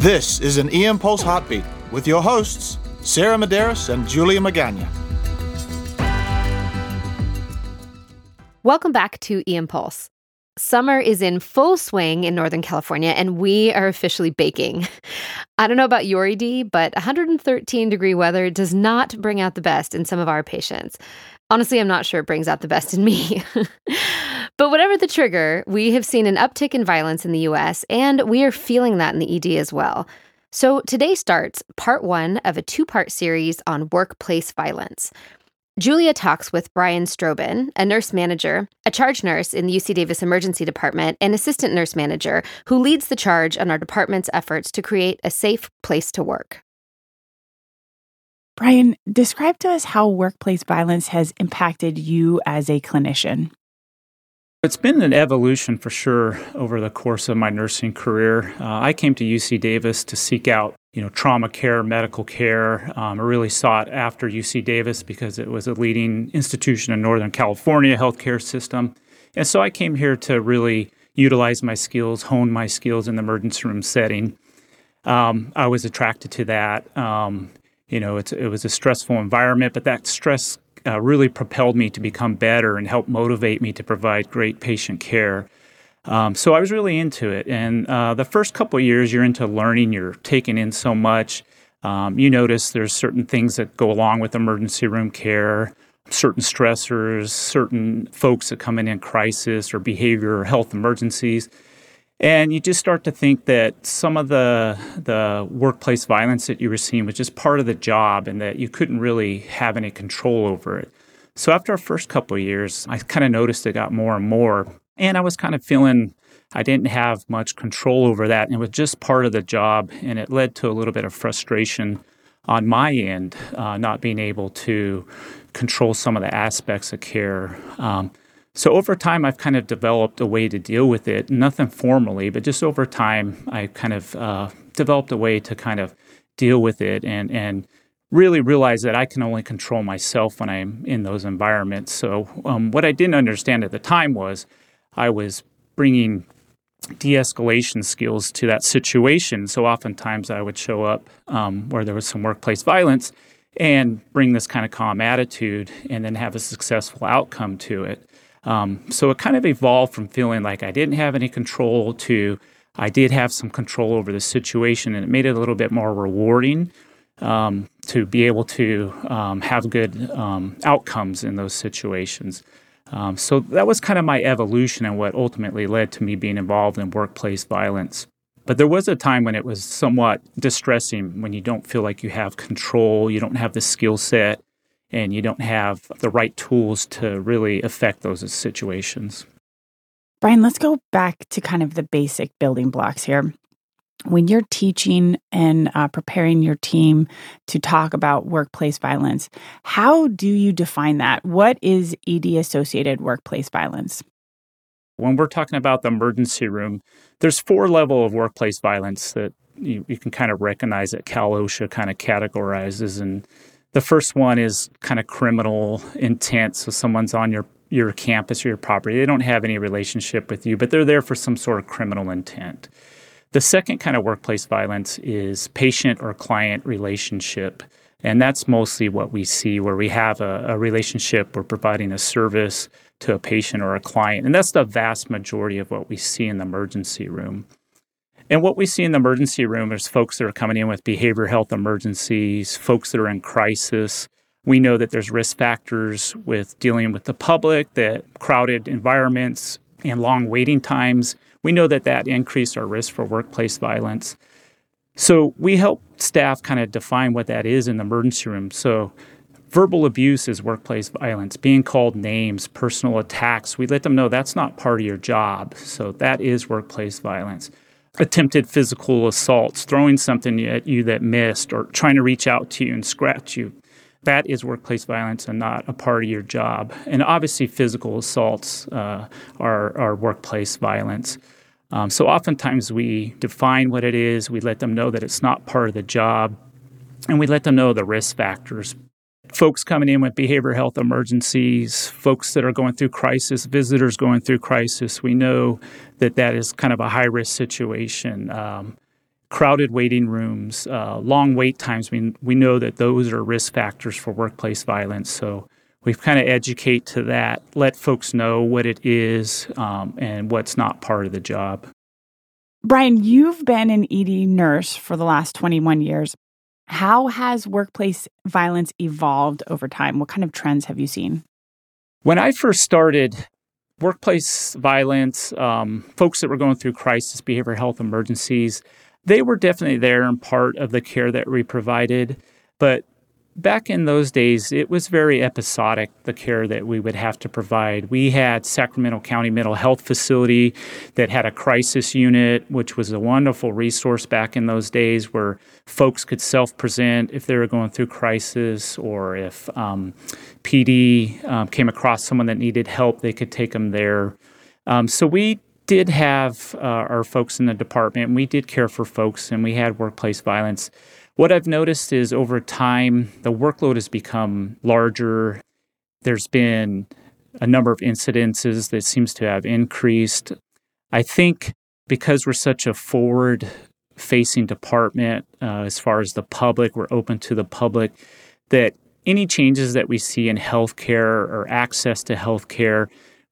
This is an EMpulse Heartbeat with your hosts, Sarah Medeiros and Julia Magana. Welcome back to EMpulse. Summer is in full swing in Northern California, and we are officially baking. I don't know about your ED, but 113 degree weather does not bring out the best in some of our patients. Honestly, I'm not sure it brings out the best in me. whatever the trigger, we have seen an uptick in violence in the US, and we are feeling that in the ED as well. So today starts part one of a two part series on workplace violence. Julia talks with Brian Strobin, a nurse manager, a charge nurse in the UC Davis Emergency Department, and assistant nurse manager who leads the charge on our department's efforts to create a safe place to work. Brian, describe to us how workplace violence has impacted you as a clinician. It's been an evolution for sure over the course of my nursing career. Uh, I came to UC Davis to seek out, you know, trauma care, medical care. Um, I really sought after UC Davis because it was a leading institution in Northern California healthcare system, and so I came here to really utilize my skills, hone my skills in the emergency room setting. Um, I was attracted to that. Um, you know, it was a stressful environment, but that stress uh, really propelled me to become better and helped motivate me to provide great patient care. Um, so I was really into it. And uh, the first couple years, you're into learning, you're taking in so much. Um, you notice there's certain things that go along with emergency room care, certain stressors, certain folks that come in in crisis or behavior or health emergencies. And you just start to think that some of the the workplace violence that you were seeing was just part of the job and that you couldn't really have any control over it. So after our first couple of years, I kind of noticed it got more and more. And I was kind of feeling I didn't have much control over that. And it was just part of the job. And it led to a little bit of frustration on my end, uh, not being able to control some of the aspects of care. Um, so over time, I've kind of developed a way to deal with it. Nothing formally, but just over time, I kind of uh, developed a way to kind of deal with it and and really realize that I can only control myself when I'm in those environments. So um, what I didn't understand at the time was I was bringing de-escalation skills to that situation. So oftentimes I would show up um, where there was some workplace violence and bring this kind of calm attitude and then have a successful outcome to it. Um, so it kind of evolved from feeling like I didn't have any control to I did have some control over the situation, and it made it a little bit more rewarding um, to be able to um, have good um, outcomes in those situations. Um, so that was kind of my evolution and what ultimately led to me being involved in workplace violence. But there was a time when it was somewhat distressing when you don't feel like you have control, you don't have the skill set, and you don't have the right tools to really affect those situations. Brian, let's go back to kind of the basic building blocks here. When you're teaching and uh, preparing your team to talk about workplace violence, how do you define that? What is ED associated workplace violence? When we're talking about the emergency room, there's four level of workplace violence that you, you can kind of recognize that Cal OSHA kind of categorizes and the first one is kind of criminal intent. So someone's on your your campus or your property. They don't have any relationship with you, but they're there for some sort of criminal intent. The second kind of workplace violence is patient or client relationship. And that's mostly what we see where we have a, a, relationship, we're providing a service to a patient or a client. And that's the vast majority of what we see in the emergency room. And what we see in the emergency room is folks that are coming in with behavioral health emergencies, folks that are in crisis. We know that there's risk factors with dealing with the public, that crowded environments and long waiting times. We know that that increased our risk for workplace violence. So we help staff kind of define what that is in the emergency room. So verbal abuse is workplace violence, being called names, personal attacks. We let them know that's not part of your job. So that is workplace violence attempted physical assaults, throwing something at you that missed, or trying to reach out to you and scratch you. That is workplace violence and not a part of your job. And obviously, physical assaults uh, are, are workplace violence. Um, so, oftentimes, we define what it is, we let them know that it's not part of the job, and we let them know the risk factors folks coming in with behavioral health emergencies, folks that are going through crisis, visitors going through crisis. We know that that is kind of a high risk situation. Um, crowded waiting rooms, uh, long wait times. We, we know that those are risk factors for workplace violence. So we've kind of educate to that, let folks know what it is um, and what's not part of the job. Brian, you've been an ED nurse for the last 21 years. How has workplace violence evolved over time? What kind of trends have you seen? When I first started, workplace violence, um, folks that were going through crisis behavioral health emergencies, they were definitely there and part of the care that we provided. But back in those days, it was very episodic, the care that we would have to provide. We had Sacramento County Mental Health Facility that had a crisis unit, which was a wonderful resource back in those days where folks could self present if they were going through crisis or if um, PD um, came across someone that needed help, they could take them there. Um, so we did have uh, our folks in the department, we did care for folks, and we had workplace violence. What I've noticed is over time, the workload has become larger. There's been a number of incidences that seems to have increased. I think because we're such a forward facing department uh, as far as the public, we're open to the public, that any changes that we see in healthcare or access to healthcare,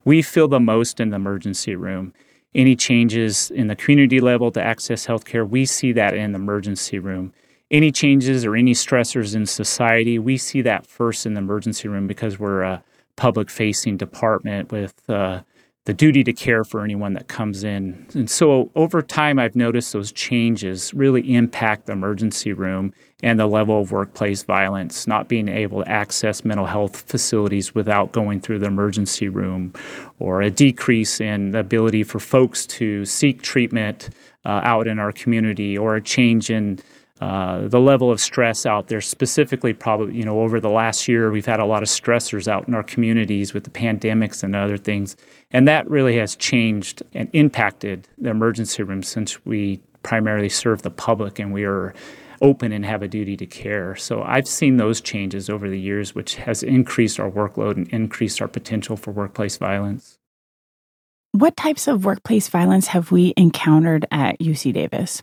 we feel the most in the emergency room. Any changes in the community level to access healthcare, we see that in the emergency room any changes or any stressors in society, we see that first in the emergency room because we're a public facing department with uh, the duty to care for anyone that comes in. And so over time, I've noticed those changes really impact the emergency room and the level of workplace violence, not being able to access mental health facilities without going through the emergency room, or a decrease in the ability for folks to seek treatment uh, out in our community, or a change in uh, the level of stress out there, specifically, probably, you know, over the last year, we've had a lot of stressors out in our communities with the pandemics and other things. And that really has changed and impacted the emergency room since we primarily serve the public and we are open and have a duty to care. So I've seen those changes over the years, which has increased our workload and increased our potential for workplace violence. What types of workplace violence have we encountered at UC Davis?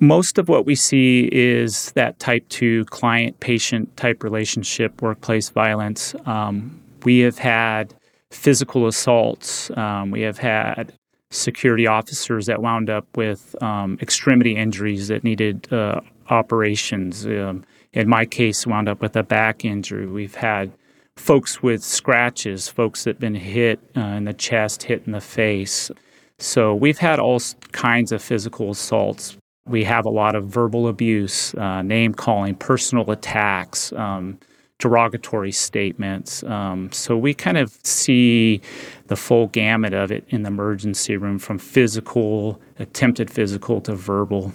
Most of what we see is that type 2 client patient type relationship, workplace violence. Um, we have had physical assaults. Um, we have had security officers that wound up with um, extremity injuries that needed uh, operations. Um, in my case, wound up with a back injury. We've had folks with scratches, folks that have been hit uh, in the chest, hit in the face. So we've had all kinds of physical assaults. We have a lot of verbal abuse, uh, name calling, personal attacks, um, derogatory statements. Um, so we kind of see the full gamut of it in the emergency room from physical, attempted physical, to verbal.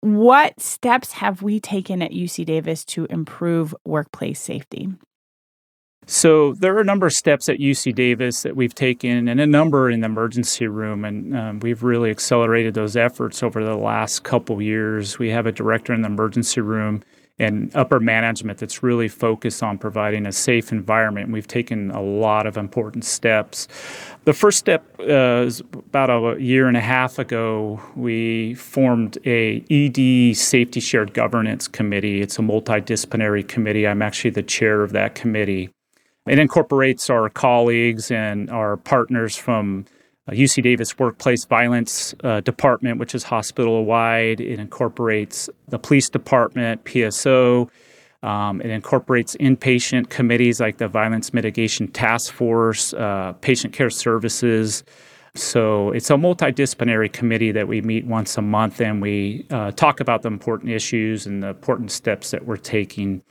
What steps have we taken at UC Davis to improve workplace safety? So there are a number of steps at UC Davis that we've taken, and a number in the emergency room, and um, we've really accelerated those efforts over the last couple years. We have a director in the emergency room and upper management that's really focused on providing a safe environment. We've taken a lot of important steps. The first step uh, is about a year and a half ago. We formed a ED Safety Shared Governance Committee. It's a multidisciplinary committee. I'm actually the chair of that committee. It incorporates our colleagues and our partners from UC uh, Davis Workplace Violence uh, Department, which is hospital wide. It incorporates the police department, PSO. Um, it incorporates inpatient committees like the Violence Mitigation Task Force, uh, Patient Care Services. So it's a multidisciplinary committee that we meet once a month and we uh, talk about the important issues and the important steps that we're taking.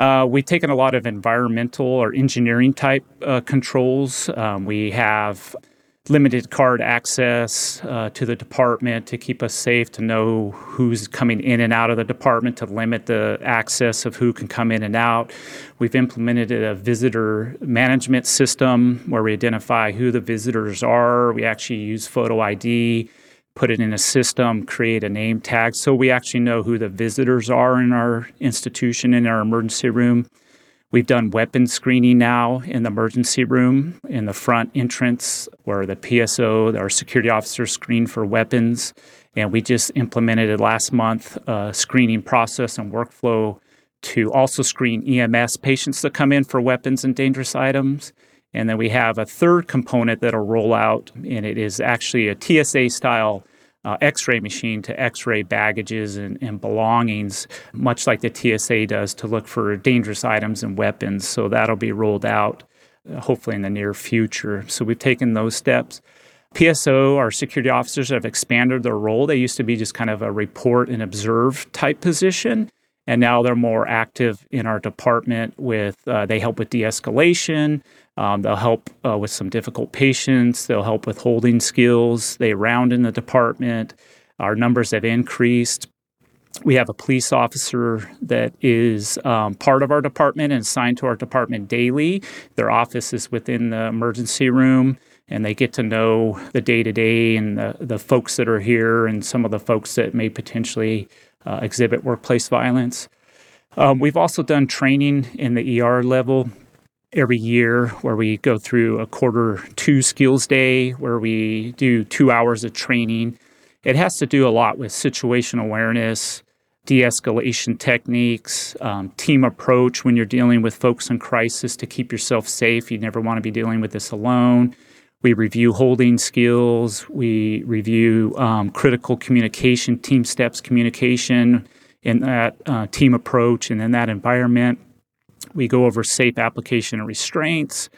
Uh, we've taken a lot of environmental or engineering type uh, controls. Um, we have limited card access uh, to the department to keep us safe, to know who's coming in and out of the department, to limit the access of who can come in and out. We've implemented a visitor management system where we identify who the visitors are. We actually use photo ID put it in a system, create a name tag so we actually know who the visitors are in our institution, in our emergency room. We've done weapon screening now in the emergency room in the front entrance where the PSO, our security officers, screen for weapons. And we just implemented last month a screening process and workflow to also screen EMS patients that come in for weapons and dangerous items. And then we have a third component that'll roll out, and it is actually a TSA style uh, x ray machine to x ray baggages and, and, belongings, much like the TSA does to look for dangerous items and weapons. So that'll be rolled out uh, hopefully in the near future. So we've taken those steps. PSO, our security officers have expanded their role. They used to be just kind of a report and observe type position. And now they're more active in our department with, uh, they help with de escalation. Um, they'll help uh, with some difficult patients. They'll help with holding skills. They round in the department. Our numbers have increased. We have a police officer that is um, part of our department and assigned to our department daily. Their office is within the emergency room and they get to know the day to day and the, the folks that are here and some of the folks that may potentially uh, exhibit workplace violence. Um, we've also done training in the ER level every year where we go through a quarter two skills day where we do two hours of training. It has to do a lot with situation awareness, de escalation techniques, um, team approach when you're dealing with folks in crisis to keep yourself safe. You never want to be dealing with this alone. We review holding skills. We review um, critical communication, team steps communication in that uh, team approach and in that environment. We go over safe application and restraints.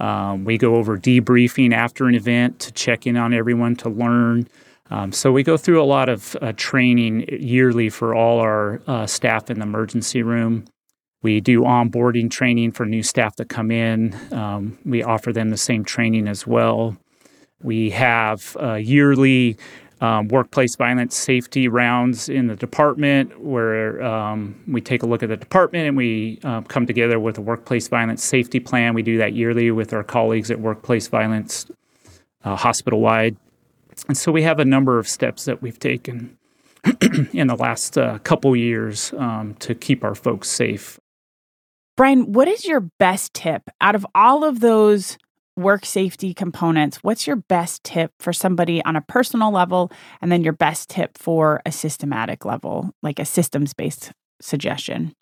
Um, we go over debriefing after an event to check in on everyone to learn. Um, so we go through a lot of uh, training yearly for all our uh, staff in the emergency room. We do onboarding training for new staff that come in. Um, we offer them the same training as well. We have uh, yearly um, workplace violence safety rounds in the department where um, we take a look at the department and we um, come together with a workplace violence safety plan. We do that yearly with our colleagues at Workplace Violence uh, hospital wide. And so we have a number of steps that we've taken in the last uh, couple years um, to keep our folks safe. Brian, what is your best tip out of all of those work safety components? What's your best tip for somebody on a personal level, and then your best tip for a systematic level, like a systems based suggestion?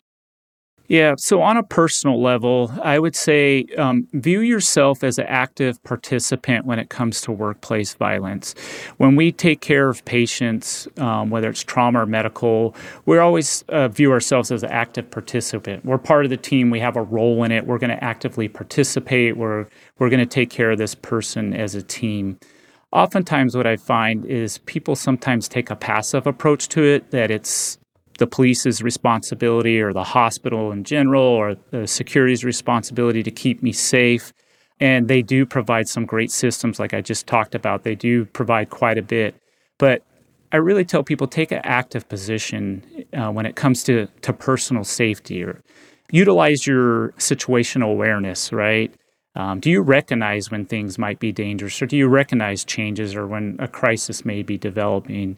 Yeah. So, on a personal level, I would say um, view yourself as an active participant when it comes to workplace violence. When we take care of patients, um, whether it's trauma or medical, we always uh, view ourselves as an active participant. We're part of the team, we have a role in it, we're going to actively participate, we're, we're going to take care of this person as a team. Oftentimes, what I find is people sometimes take a passive approach to it, that it's the police's responsibility or the hospital in general or the security's responsibility to keep me safe. And they do provide some great systems, like I just talked about. They do provide quite a bit. But I really tell people take an active position uh, when it comes to, to personal safety or utilize your situational awareness, right? Um, do you recognize when things might be dangerous or do you recognize changes or when a crisis may be developing?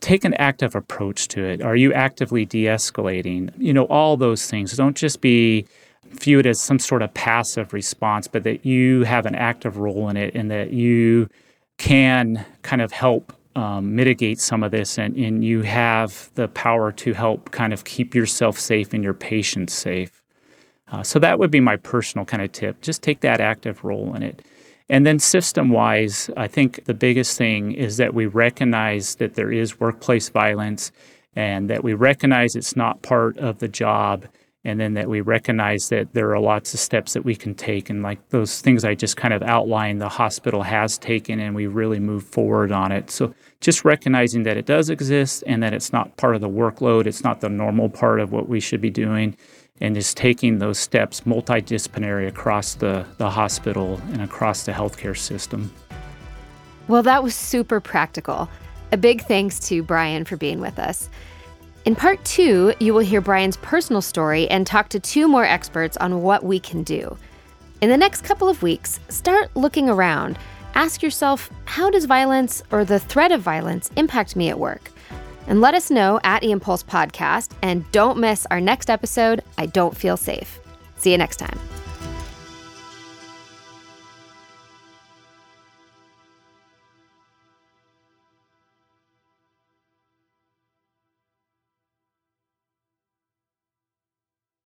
Take an active approach to it. Are you actively de escalating? You know, all those things. Don't just be viewed as some sort of passive response, but that you have an active role in it and that you can kind of help um, mitigate some of this and, and you have the power to help kind of keep yourself safe and your patients safe. Uh, so that would be my personal kind of tip. Just take that active role in it. And then system wise, I think the biggest thing is that we recognize that there is workplace violence and that we recognize it's not part of the job. And then that we recognize that there are lots of steps that we can take. And like those things I just kind of outlined, the hospital has taken and we really move forward on it. So just recognizing that it does exist and that it's not part of the workload, it's not the normal part of what we should be doing and is taking those steps multidisciplinary across the, the hospital and across the healthcare system. Well, that was super practical. A big thanks to Brian for being with us. In part two, you will hear Brian's personal story and talk to two more experts on what we can do. In the next couple of weeks, start looking around. Ask yourself how does violence or the threat of violence impact me at work? And let us know at EMpulse Podcast. And don't miss our next episode, I Don't Feel Safe. See you next time.